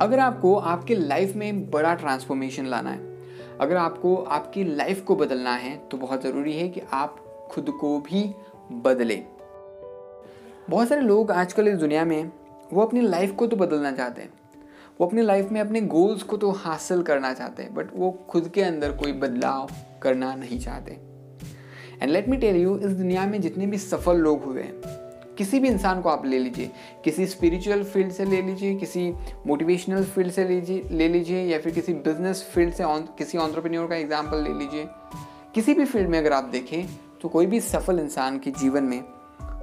अगर आपको आपके लाइफ में बड़ा ट्रांसफॉर्मेशन लाना है, अगर आपको आपकी लाइफ को बदलना है तो बहुत ज़रूरी है कि आप खुद को भी बदलें। बहुत सारे लोग आजकल इस दुनिया में, वो अपनी लाइफ को तो बदलना चाहते हैं। वो अपनी लाइफ में अपने गोल्स को तो हासिल करना चाहते हैं बट वो खुद के अंदर कोई बदलाव करना नहीं चाहते। And let me tell you इस दुनिया में जितने भी सफल लोग हुए हैं किसी भी इंसान को आप ले लीजिए। किसी स्पिरिचुअल फ़ील्ड से ले लीजिए, किसी मोटिवेशनल फ़ील्ड से लीजिए, ले लीजिए, या फिर किसी बिज़नेस फ़ील्ड से किसी ऑन्टरप्रेन्योर का एग्ज़ाम्पल ले लीजिए। किसी भी फ़ील्ड में अगर आप देखें तो कोई भी सफल इंसान के जीवन में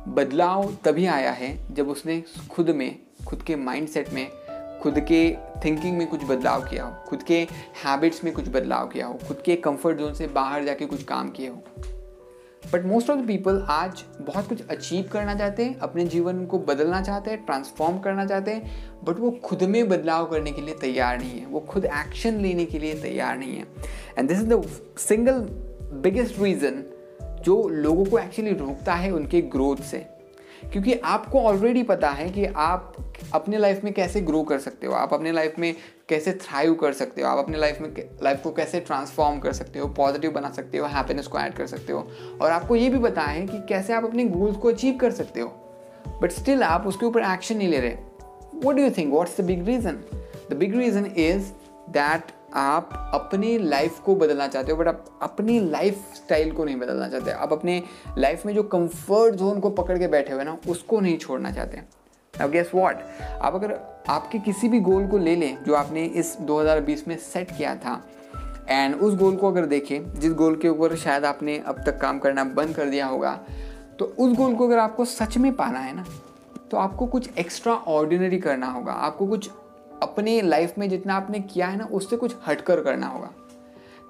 बदलाव तभी आया है जब उसने खुद में, खुद के माइंडसेट में, खुद के थिंकिंग में कुछ बदलाव किया हो, खुद के हैबिट्स में कुछ बदलाव किया हो, खुद के कंफर्ट जोन से बाहर जाके कुछ काम किए हो। But most of the people आज बहुत कुछ अचीव करना चाहते हैं, अपने जीवन को बदलना चाहते हैं ट्रांसफॉर्म करना चाहते हैं बट वो खुद में बदलाव करने के लिए तैयार नहीं है। वो खुद एक्शन लेने के लिए तैयार नहीं है। And this is the single biggest reason जो लोगों को एक्चुअली रोकता है उनके ग्रोथ से। क्योंकि आपको ऑलरेडी पता है कि आप अपने लाइफ में कैसे ग्रो कर सकते हो, आप अपने लाइफ में कैसे थ्राइव कर सकते हो, आप अपने लाइफ में लाइफ को कैसे ट्रांसफॉर्म कर सकते हो पॉजिटिव बना सकते हो हैप्पीनेस को ऐड कर सकते हो। और आपको ये भी पता है कि कैसे आप अपने गोल्स को अचीव कर सकते हो। बट स्टिल आप उसके ऊपर एक्शन नहीं ले रहे। What do you think what's the big reason the big reason is that आप अपनी लाइफ को बदलना चाहते हो बट आप अपनी लाइफ स्टाइल को नहीं बदलना चाहते। आप अपने लाइफ में जो कंफर्ट जोन को पकड़ के बैठे हुए ना, उसको नहीं छोड़ना चाहते। अब गेस व्हाट आप अगर आपके किसी भी गोल को ले लें, जो आपने इस 2020 में सेट किया था एंड उस गोल को अगर देखें, जिस गोल के ऊपर शायद आपने अब तक काम करना बंद कर दिया होगा तो उस गोल को अगर आपको सच में पाना है ना तो आपको कुछ एक्स्ट्रा ऑर्डिनरी करना होगा। आपको कुछ अपने लाइफ में जितना आपने किया है ना, उससे कुछ हटकर करना होगा।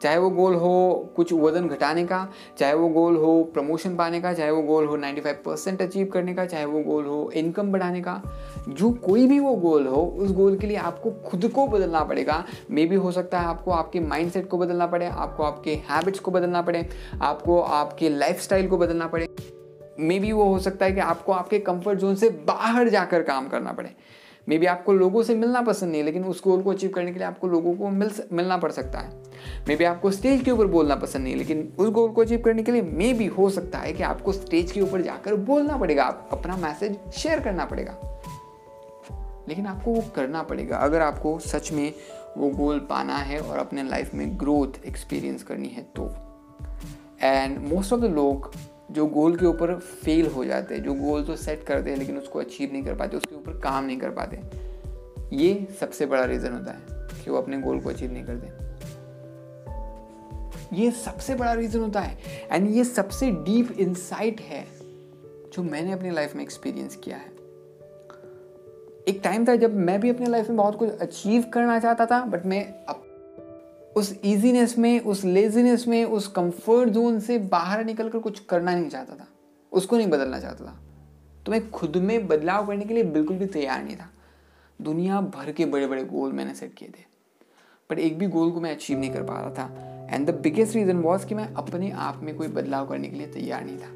चाहे वो गोल हो कुछ वज़न घटाने का, चाहे वो गोल हो प्रमोशन पाने का, चाहे वो गोल हो 95 परसेंट अचीव करने का, चाहे वो गोल हो इनकम बढ़ाने का, जो कोई भी वो गोल हो, उस गोल के लिए आपको खुद को बदलना पड़ेगा। मे भी हो सकता है आपको आपके माइंडसेट को बदलना पड़े, आपको आपके हैबिट्स को बदलना पड़े, आपको आपके लाइफ को बदलना पड़े। मे भी वो हो सकता है कि आपको आपके कंफर्ट जोन से बाहर जाकर काम करना पड़े। मे बी आपको लोगों से मिलना पसंद नहीं है, लेकिन उस गोल को अचीव करने के लिए आपको लोगों को मिल मिलना पड़ सकता है। मे बी आपको स्टेज के ऊपर बोलना पसंद नहीं है, लेकिन उस गोल को अचीव करने के लिए मे भी हो सकता है कि आपको स्टेज के ऊपर जाकर बोलना पड़ेगा, आप अपना मैसेज शेयर करना पड़ेगा। लेकिन आपको वो करना पड़ेगा, अगर आपको सच में वो गोल पाना है और अपने लाइफ में ग्रोथ एक्सपीरियंस करनी है तो। एंड मोस्ट ऑफ़ द लोग जो गोल के ऊपर फेल हो जाते हैं, जो गोल तो सेट करते हैं, लेकिन उसको अचीव नहीं कर पाते, उसके ऊपर काम नहीं कर पाते, ये सबसे बड़ा रीज़न होता है कि वो अपने गोल को अचीव नहीं करते। ये सबसे बड़ा रीज़न होता है एंड ये सबसे डीप इंसाइट है जो मैंने अपनी लाइफ में एक्सपीरियंस किया है। एक टाइम था जब मैं भी अपनी लाइफ में बहुत कुछ अचीव करना चाहता था बट मैं अब उस इजीनेस में, उस लेजीनेस में, उस कंफर्ट जोन से बाहर निकल कर कुछ करना नहीं चाहता था। उसको नहीं बदलना चाहता था। तो मैं खुद में बदलाव करने के लिए बिल्कुल भी तैयार नहीं था। दुनिया भर के बड़े बड़े गोल मैंने सेट किए थे। बट एक भी गोल को मैं अचीव नहीं कर पा रहा था। And the biggest reason was कि मैं अपने आप में कोई बदलाव करने के लिए तैयार नहीं था।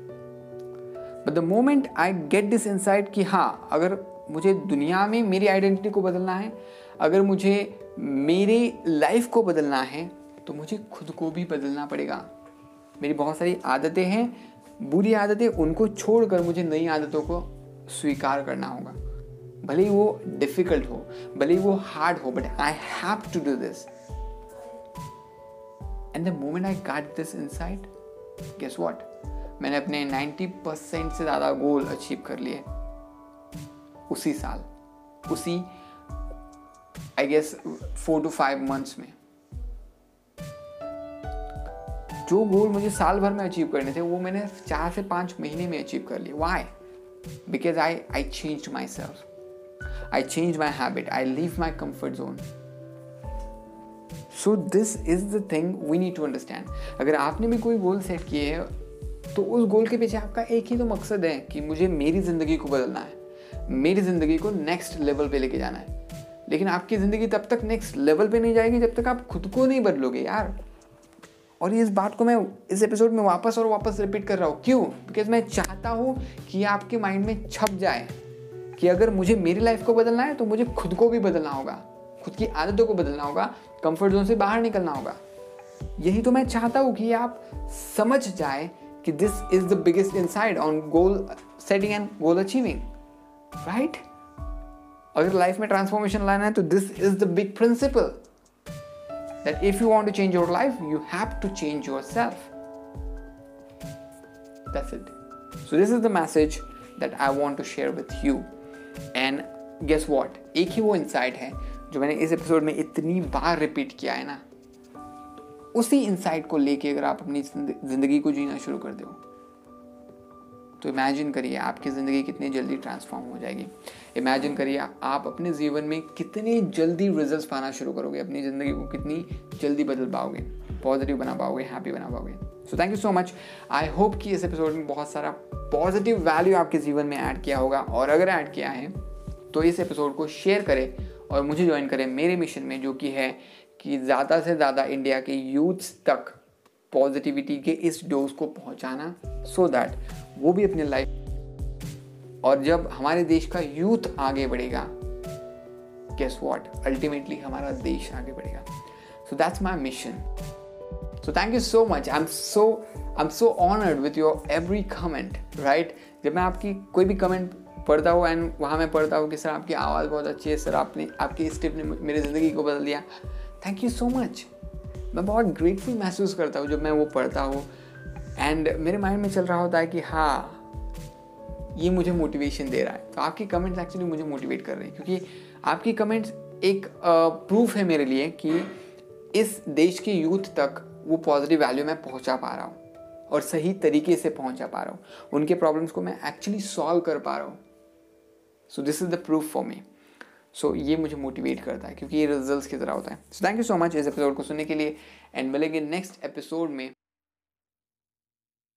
But the moment I get this insight कि हाँ अगर मुझे दुनिया में मेरी आइडेंटिटी को बदलना है अगर मुझे मेरी लाइफ को बदलना है तो मुझे खुद को भी बदलना पड़ेगा। मेरी बहुत सारी आदतें हैं, बुरी आदतें उनको छोड़कर मुझे नई आदतों को स्वीकार करना होगा। भले ही वो डिफ़िकल्ट हो, भले ही वो हार्ड हो but I have to do this and the moment I got this insight guess what मैंने अपने 90 परसेंट से ज़्यादा गोल अचीव कर लिए। उसी साल, उसी I guess four to five months में। जो गोल मुझे साल भर में अचीव करने थे, वो मैंने चार से पाँच महीने में अचीव कर लिए। Why because I I change myself I change my habit I leave my comfort zone so this is the thing we need to understand अगर आपने भी कोई गोल सेट किए है तो उस गोल के पीछे आपका एक ही तो मकसद है कि मुझे मेरी ज़िंदगी को बदलना है। मेरी ज़िंदगी को नेक्स्ट लेवल पे लेके जाना है। लेकिन आपकी ज़िंदगी तब तक नेक्स्ट लेवल पे नहीं जाएगी जब तक आप खुद को नहीं बदलोगे यार। और इस बात को मैं, इस एपिसोड में वापस और वापस रिपीट कर रहा हूँ। क्यों? बिकॉज़ मैं चाहता हूँ कि आपके माइंड में छप जाए कि अगर मुझे मेरी लाइफ को बदलना है तो मुझे खुद को भी बदलना होगा। खुद की आदतों को बदलना होगा कंफर्ट जोन से बाहर निकलना होगा। यही तो मैं चाहता हूँ कि आप समझ जाए कि this is the biggest insight on goal setting and goal achieving right अगर लाइफ में ट्रांसफॉर्मेशन लाना है तो this is the big principle that if you want to change your life you have to change yourself that's it so this is the message that I want to share with you and guess what एक ही वो insight है जो मैंने इस episode में इतनी बार repeat किया है ना। उसी इंसाइट को लेके अगर आप अपनी ज़िंदगी को जीना शुरू कर दो तो इमेजिन करिए आपकी ज़िंदगी कितनी जल्दी ट्रांसफॉर्म हो जाएगी। इमेजिन करिए आप अपने जीवन में कितनी जल्दी रिज़ल्ट पाना शुरू करोगे, अपनी ज़िंदगी को कितनी जल्दी बदल पाओगे पॉजिटिव बना पाओगे हैप्पी बना पाओगे। So thank you so much I hope कि इस एपिसोड में बहुत सारा पॉजिटिव वैल्यू आपके जीवन में ऐड किया होगा और अगर ऐड किया है तो इस एपिसोड को शेयर करें और मुझे ज्वाइन करें मेरे मिशन में, जो कि है कि ज़्यादा से ज़्यादा इंडिया के यूथ्स तक पॉजिटिविटी के इस डोज को पहुंचाना सो so दैट वो भी अपने लाइफ और जब हमारे देश का यूथ आगे बढ़ेगा गेस व्हाट अल्टीमेटली हमारा देश आगे बढ़ेगा। So that's my mission so thank you so much I am so I am so honoured with your every comment right जब मैं आपकी कोई भी कमेंट पढ़ता हूँ एंड वहाँ मैं पढ़ता हूँ कि सर आपकी आवाज़ बहुत अच्छी है, सर आपने, आपकी इस टिप ने मेरी ज़िंदगी को बदल दिया। थैंक यू सो मच मैं बहुत ग्रेटफुल महसूस करता हूँ जब मैं वो पढ़ता हूँ। एंड मेरे माइंड में चल रहा होता है कि हाँ ये मुझे मोटिवेशन दे रहा है। तो आपकी कमेंट्स एक्चुअली मुझे मोटिवेट कर रहे हैं, क्योंकि आपकी कमेंट्स एक प्रूफ है मेरे लिए कि इस देश के यूथ तक वो पॉजिटिव वैल्यू मैं पहुँचा पा रहा हूँ और सही तरीके से पहुँचा पा रहा हूँ। उनके प्रॉब्लम्स को मैं एक्चुअली सॉल्व कर पा रहा हूँ। So this is the proof for me so ये मुझे मोटिवेट करता है, क्योंकि ये रिजल्ट्स की तरह होता है। So thank you so much इस एपिसोड को सुनने के लिए एंड मिलेंगे नेक्स्ट एपिसोड में।